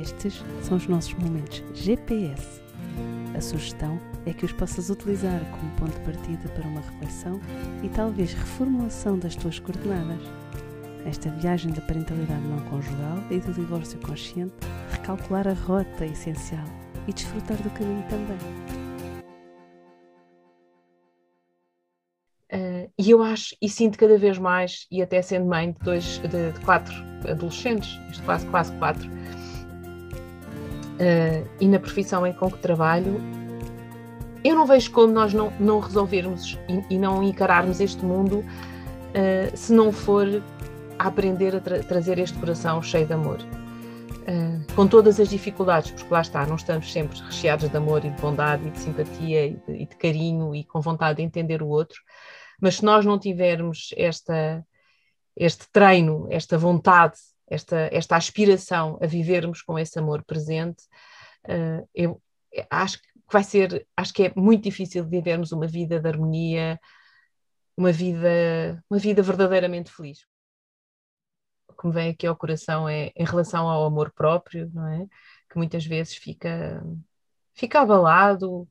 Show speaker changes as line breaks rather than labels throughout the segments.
Estes são os nossos momentos GPS. A sugestão é que os possas utilizar como ponto de partida para uma reflexão e talvez reformulação das tuas coordenadas. Nesta viagem da parentalidade não conjugal e do divórcio consciente, recalcular a rota é essencial e desfrutar do caminho também.
Uh, e eu acho e sinto cada vez mais, e até sendo mãe de, dois, de, de quatro adolescentes, isto quase, quase quatro, uh, e na profissão em com que trabalho, eu não vejo como nós não, não resolvermos e, e não encararmos este mundo uh, se não for a aprender a tra trazer este coração cheio de amor. Uh, com todas as dificuldades, porque lá está, não estamos sempre recheados de amor e de bondade e de simpatia e de, e de carinho e com vontade de entender o outro, mas se nós não tivermos esta, este treino, esta vontade esta, esta aspiração a vivermos com esse amor presente, uh, eu acho que vai ser, acho que é muito difícil vivermos uma vida de harmonia, uma vida, uma vida verdadeiramente feliz. O que me vem aqui ao coração é em relação ao amor próprio, não é? Que muitas vezes fica, fica abalado,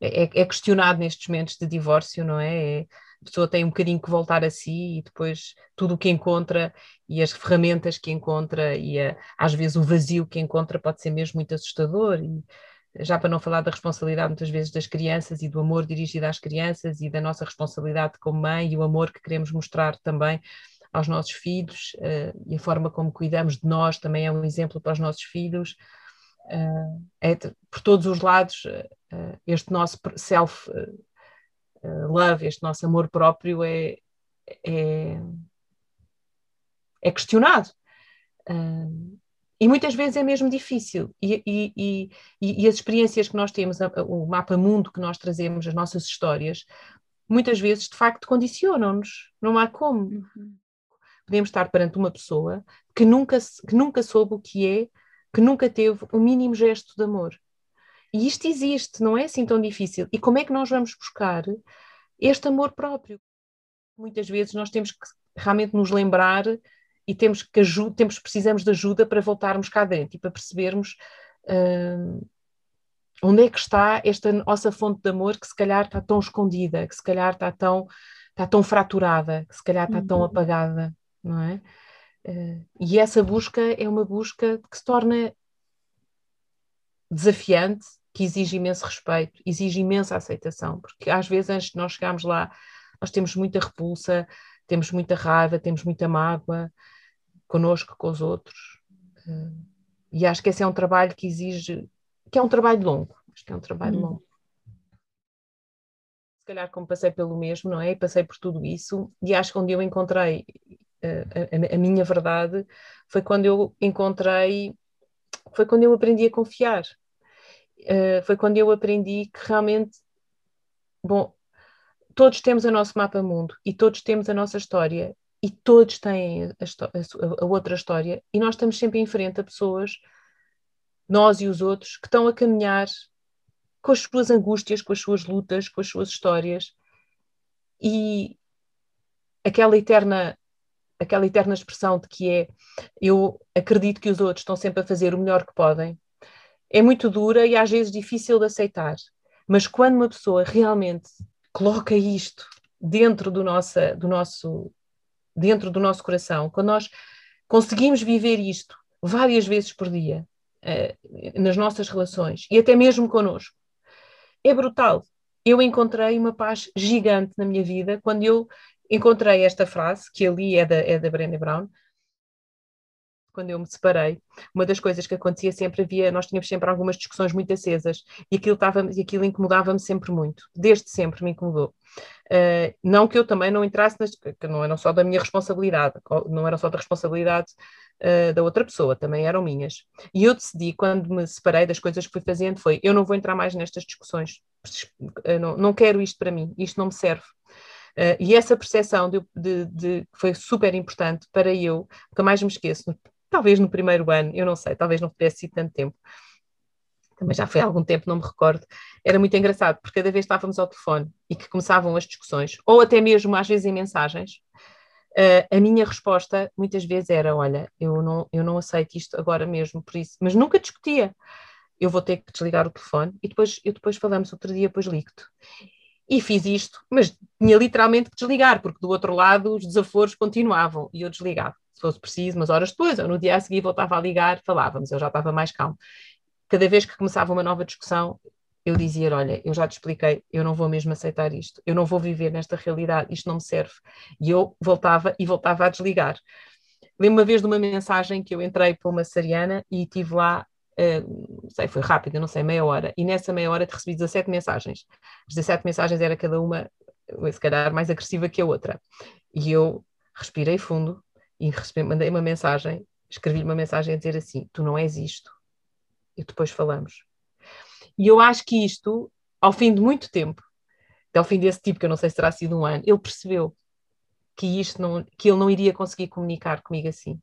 é, é questionado nestes momentos de divórcio, não é? é a pessoa tem um bocadinho que voltar a si e depois tudo o que encontra e as ferramentas que encontra e a, às vezes o vazio que encontra pode ser mesmo muito assustador e já para não falar da responsabilidade muitas vezes das crianças e do amor dirigido às crianças e da nossa responsabilidade como mãe e o amor que queremos mostrar também aos nossos filhos uh, e a forma como cuidamos de nós também é um exemplo para os nossos filhos. Uh, é, por todos os lados uh, este nosso self love, este nosso amor próprio é, é, é questionado. Uh, e muitas vezes é mesmo difícil. E, e, e, e, as experiências que nós temos, o mapa mundo que nós trazemos, as nossas histórias, muitas vezes de facto condicionam-nos. Não há como. Uhum. Podemos estar perante uma pessoa que nunca, que nunca soube o que é, que nunca teve o um mínimo gesto de amor. E isto existe, não é assim tão difícil. E como é que nós vamos buscar este amor próprio? Muitas vezes nós temos que realmente nos lembrar e temos que ajuda, temos, precisamos de ajuda para voltarmos cá dentro e para percebermos uh, onde é que está esta nossa fonte de amor que se calhar está tão escondida, que se calhar está tão, está tão fraturada, que se calhar está tão uhum. apagada, não é? Uh, e essa busca é uma busca que se torna desafiante, que exige imenso respeito, exige imensa aceitação, porque às vezes antes de nós chegarmos lá, nós temos muita repulsa, temos muita raiva, temos muita mágoa connosco, com os outros. Eh, e acho que esse é um trabalho que exige, que é um trabalho longo, acho que é um trabalho hum. longo. Se calhar como passei pelo mesmo, não é? E passei por tudo isso, e acho que onde eu encontrei eh, a, a, a minha verdade foi quando eu encontrei, foi quando eu aprendi a confiar, uh, foi quando eu aprendi que realmente, bom, todos temos o nosso mapa mundo e todos temos a nossa história e todos têm a, a, a, outra história e nós estamos sempre em frente a pessoas, nós e os outros, que estão a caminhar com as suas angústias, com as suas lutas, com as suas histórias e aquela eterna aquela eterna expressão de que é eu acredito que os outros estão sempre a fazer o melhor que podem é muito dura e às vezes difícil de aceitar. Mas quando uma pessoa realmente coloca isto dentro do, nossa, do nosso dentro do nosso coração, quando nós conseguimos viver isto várias vezes por dia uh, nas nossas relações e até mesmo connosco, é brutal. Eu encontrei uma paz gigante na minha vida quando eu encontrei esta frase, que ali é da, é da Brené Brown, quando eu me separei, uma das coisas que acontecia sempre havia, nós tínhamos sempre algumas discussões muito acesas e aquilo, estava, e aquilo incomodava-me sempre muito, desde sempre me incomodou. Uh, não que eu também não entrasse nas, que não era só da minha responsabilidade, não era só da responsabilidade uh, da outra pessoa, também eram minhas. E eu decidi, quando me separei das coisas que fui fazendo, foi: eu não vou entrar mais nestas discussões, uh, não, não quero isto para mim, isto não me serve. Uh, e essa percepção de, de, de, foi super importante para eu, nunca mais me esqueço, talvez no primeiro ano, eu não sei, talvez não tivesse sido tanto tempo. Também já foi há algum tempo, não me recordo. Era muito engraçado, porque cada vez estávamos ao telefone e que começavam as discussões, ou até mesmo às vezes em mensagens, Uh, a minha resposta muitas vezes era: olha, eu não, eu não aceito isto agora mesmo, por isso, mas nunca discutia. Eu vou ter que desligar o telefone e depois, eu depois falamos outro dia, depois ligo-te. E fiz isto, mas tinha literalmente que desligar, porque do outro lado os desaforos continuavam e eu desligava, se fosse preciso, umas horas depois, ou no dia a seguir voltava a ligar, falávamos, eu já estava mais calmo. Cada vez que começava uma nova discussão, eu dizia: Olha, eu já te expliquei, eu não vou mesmo aceitar isto, eu não vou viver nesta realidade, isto não me serve. E eu voltava e voltava a desligar. Lembro uma vez de uma mensagem que eu entrei para uma Sariana e tive lá Uh, não sei, foi rápido, não sei, meia hora, e nessa meia hora te recebi 17 mensagens. As 17 mensagens era cada uma, se calhar, mais agressiva que a outra. E eu respirei fundo e recebi, mandei uma mensagem, escrevi-lhe uma mensagem a dizer assim: Tu não és isto. E depois falamos. E eu acho que isto, ao fim de muito tempo, até ao fim desse tipo, que eu não sei se terá sido um ano, ele percebeu que isto não, que ele não iria conseguir comunicar comigo assim.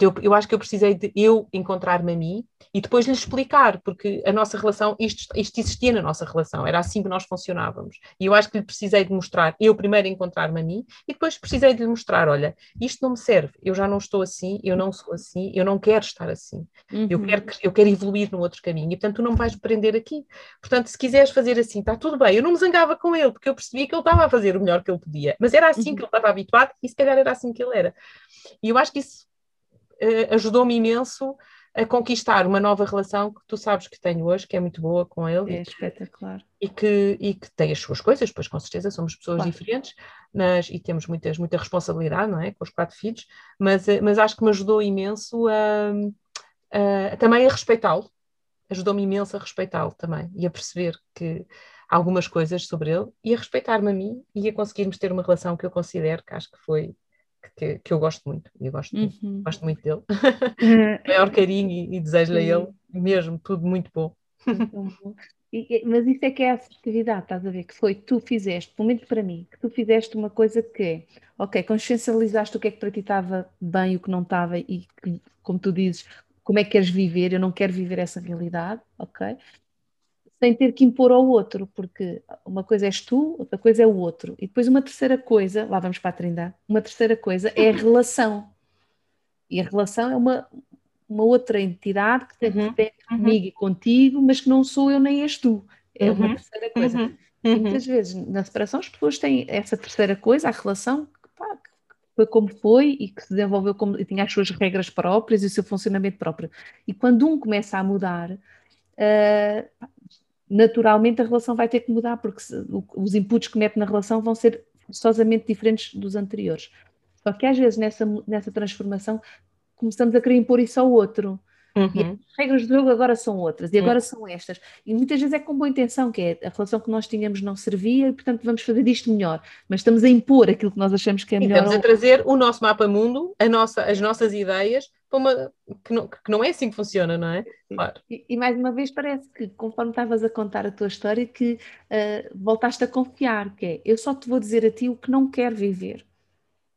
Eu, eu acho que eu precisei de eu encontrar-me a mim e depois lhe explicar, porque a nossa relação, isto, isto existia na nossa relação, era assim que nós funcionávamos. E eu acho que lhe precisei de mostrar, eu primeiro encontrar-me a mim e depois precisei de lhe mostrar: olha, isto não me serve, eu já não estou assim, eu não sou assim, eu não quero estar assim, uhum. eu, quero, eu quero evoluir no outro caminho e portanto tu não me vais prender aqui. Portanto, se quiseres fazer assim, está tudo bem. Eu não me zangava com ele, porque eu percebia que ele estava a fazer o melhor que ele podia, mas era assim uhum. que ele estava habituado e se calhar era assim que ele era. E eu acho que isso uh, ajudou-me imenso a conquistar uma nova relação que tu sabes que tenho hoje, que é muito boa com ele.
É espetacular.
E que, e que tem as suas coisas, pois com certeza somos pessoas claro. diferentes mas, e temos muitas, muita responsabilidade, não é? Com os quatro filhos, mas, eh, mas acho que me ajudou imenso a, a também a respeitá-lo, ajudou-me imenso a respeitá-lo também e a perceber que algumas coisas sobre ele e a respeitar-me a mim e a conseguirmos ter uma relação que eu considero que acho que foi que, que eu gosto muito, eu gosto, uhum. muito, gosto muito dele. Maior carinho e, e desejo-lhe a ele mesmo, tudo muito bom.
E, mas isso é que é a assertividade, estás a ver? Que foi tu fizeste, pelo menos para mim, que tu fizeste uma coisa que é, ok, consciencializaste o que é que para ti estava bem e o que não estava, e que, como tu dizes, como é que queres viver, eu não quero viver essa realidade, ok? Sem ter que impor ao outro, porque uma coisa és tu, outra coisa é o outro. E depois uma terceira coisa, lá vamos para a Trindade, uma terceira coisa é a relação. E a relação é uma, uma outra entidade que tem uhum, uhum. comigo e contigo, mas que não sou eu nem és tu. É uma uhum, terceira coisa. Uhum, e muitas vezes na separação as pessoas têm essa terceira coisa, a relação, que, pá, que foi como foi e que se desenvolveu como e tinha as suas regras próprias e o seu funcionamento próprio. E quando um começa a mudar, uh, naturalmente a relação vai ter que mudar, porque os inputs que mete na relação vão ser forçosamente diferentes dos anteriores. Só que às vezes nessa, nessa transformação começamos a querer impor isso ao outro. Uhum. E as regras do jogo agora são outras, e agora uhum. são estas. E muitas vezes é com boa intenção, que é a relação que nós tínhamos não servia, e portanto vamos fazer isto melhor. Mas estamos a impor aquilo que nós achamos que é melhor.
E estamos a trazer o nosso mapa mundo, a nossa, as nossas ideias, para uma, que, não, que não é assim que funciona, não é?
Claro. E, e, mais uma vez parece que, conforme estavas a contar a tua história, que uh, voltaste a confiar, que é, eu só te vou dizer a ti o que não quero viver.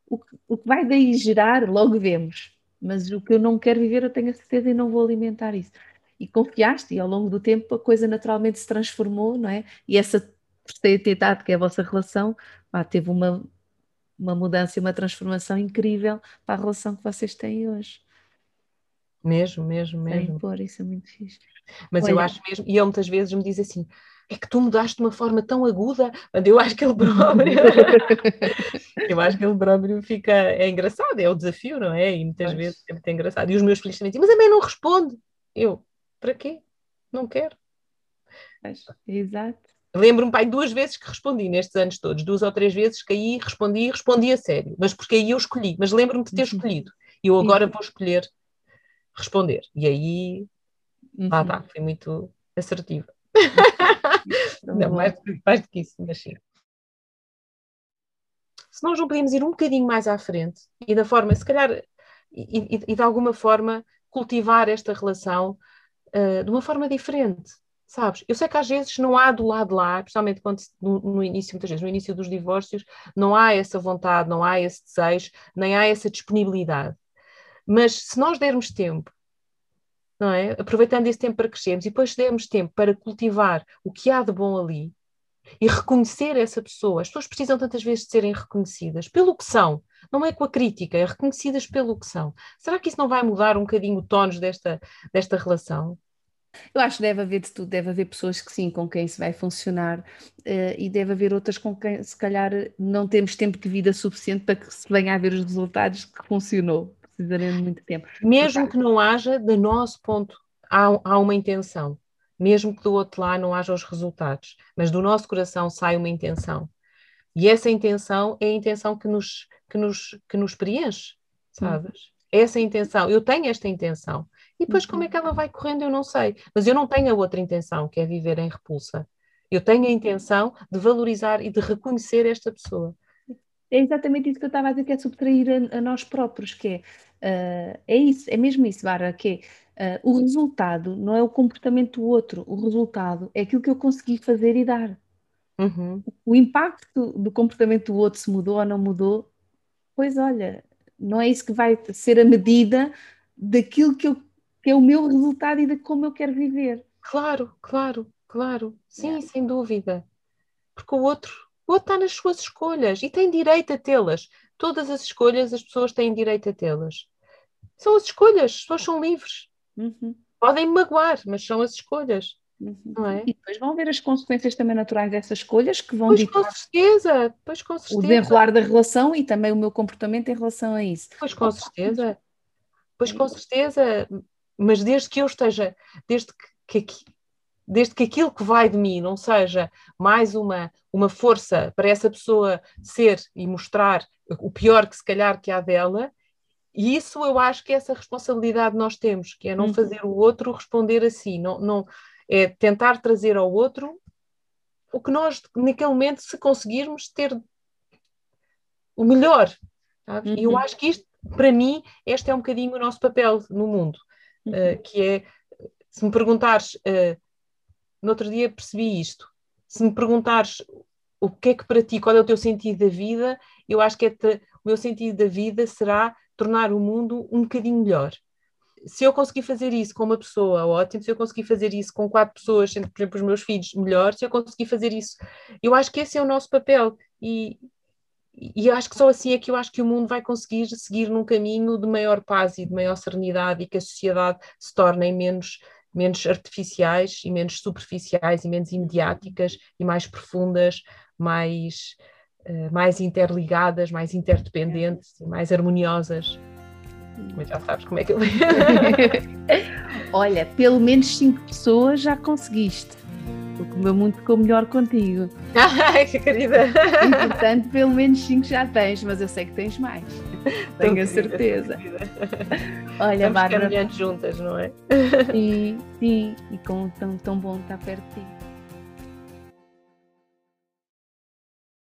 O que, o que vai daí gerar, logo vemos mas o que eu não quero viver eu tenho a certeza e não vou alimentar isso. E confiaste, e ao longo do tempo a coisa naturalmente se transformou, não é? E essa terceira que é a vossa relação, pá, teve uma, uma mudança e uma transformação incrível para a relação que vocês têm hoje.
Mesmo, mesmo, mesmo.
Por isso é muito fixe.
Mas Olha, eu acho mesmo, e ele muitas vezes me diz assim: é que tu mudaste de uma forma tão aguda, mas eu acho que ele próprio, eu acho que ele próprio fica, é engraçado, é o desafio, não é? E muitas pois. vezes é muito engraçado. E os meus filhos também dizem, mas a mãe não responde. Eu, para quê? Não quero.
Pois, exato.
Lembro-me, pai, duas vezes que respondi nestes anos todos, duas ou três vezes caí, respondi, respondi a sério, mas porque aí eu escolhi, mas lembro-me de ter uhum. escolhido. E eu agora vou escolher responder. E aí, uhum. lá está, foi muito assertiva. não, mais, mais do que isso, mas sim. Se nós não podíamos ir um bocadinho mais à frente e da forma, se calhar, e, e, e de alguma forma cultivar esta relação uh, de uma forma diferente, sabes? Eu sei que às vezes não há do lado lá, principalmente quando no, no, início, muitas vezes no início dos divórcios, não há essa vontade, não há esse desejo, nem há essa disponibilidade. Mas se nós dermos tempo não é? Aproveitando esse tempo para crescermos e depois demos tempo para cultivar o que há de bom ali e reconhecer essa pessoa. As pessoas precisam tantas vezes de serem reconhecidas pelo que são, não é com a crítica, é reconhecidas pelo que são. Será que isso não vai mudar um bocadinho o tono desta, desta relação?
Eu acho que deve haver de tudo, deve haver pessoas que sim, com quem isso vai funcionar uh, e deve haver outras com quem se calhar não temos tempo de vida suficiente para que se venha a ver os resultados que funcionou, precisaremos de muito tempo.
Mesmo que não haja, de nosso ponto, há, há uma intenção, mesmo que do outro lado não haja os resultados, mas do nosso coração sai uma intenção. E essa intenção é a intenção que nos, que nos, que nos preenche, sabes? Hum. Essa intenção, eu tenho esta intenção. E depois como é que ela vai correndo, eu não sei. Mas eu não tenho a outra intenção, que é viver em repulsa. Eu tenho a intenção de valorizar e de reconhecer esta pessoa.
É exatamente isso que eu estava a dizer, que é subtrair a, a nós próprios, que é, uh, é isso, é mesmo isso, Vara, que é, uh, o resultado não é o comportamento do outro, o resultado é aquilo que eu consegui fazer e dar. Uhum. O impacto do comportamento do outro, se mudou ou não mudou, pois olha, não é isso que vai ser a medida daquilo que, eu, que é o meu resultado e de como eu quero viver.
Claro, claro, claro. Sim, sem dúvida. Porque o outro, o outro está nas suas escolhas e tem direito a tê-las. Todas as escolhas as pessoas têm direito a tê-las. São as escolhas, as pessoas são livres. Uhum. Podem magoar, mas são as escolhas. Uhum. É?
E depois vão ver as consequências também naturais dessas escolhas que vão
pois com certeza, pois com certeza.
o desenrolar da relação e também o meu comportamento em relação a isso.
Pois com certeza, pois com certeza, mas desde que eu esteja, desde que, que, desde que aquilo que vai de mim não seja mais uma, uma força para essa pessoa ser e mostrar o pior que se calhar que há dela, e isso eu acho que é essa responsabilidade nós temos, que é não uhum. fazer o outro responder assim, não, não, é tentar trazer ao outro o que nós, naquele momento, se conseguirmos ter o melhor. Uhum. E eu uhum. acho que isto, para mim, este é um bocadinho o nosso papel no mundo, uhum. uh, que é, se me perguntares, uh, no outro dia percebi isto, se me perguntares o que é que para ti, qual é o teu sentido da vida, eu acho que é te, o meu sentido da vida será tornar o mundo um bocadinho melhor se eu conseguir fazer isso com uma pessoa, ótimo. Se eu conseguir fazer isso com quatro pessoas, sendo, por exemplo, os meus filhos, melhor. Se eu conseguir fazer isso, eu acho que esse é o nosso papel. E, e acho que só assim é que eu acho que o mundo vai conseguir seguir num caminho de maior paz e de maior serenidade e que a sociedade se torne menos, menos artificiais e menos superficiais e menos imediáticas e mais profundas, mais, uh, mais interligadas, mais interdependentes e mais harmoniosas. Mas já sabes como é que eu.
Olha, pelo menos cinco pessoas já conseguiste. Porque o meu mundo ficou melhor contigo.
Ai, que querida!
E, portanto, pelo menos cinco já tens, mas eu sei que tens mais. Tenho a certeza.
Olha, Estamos Bárbara. juntas, não é?
Sim, sim, e com tão, tão bom estar perto de ti.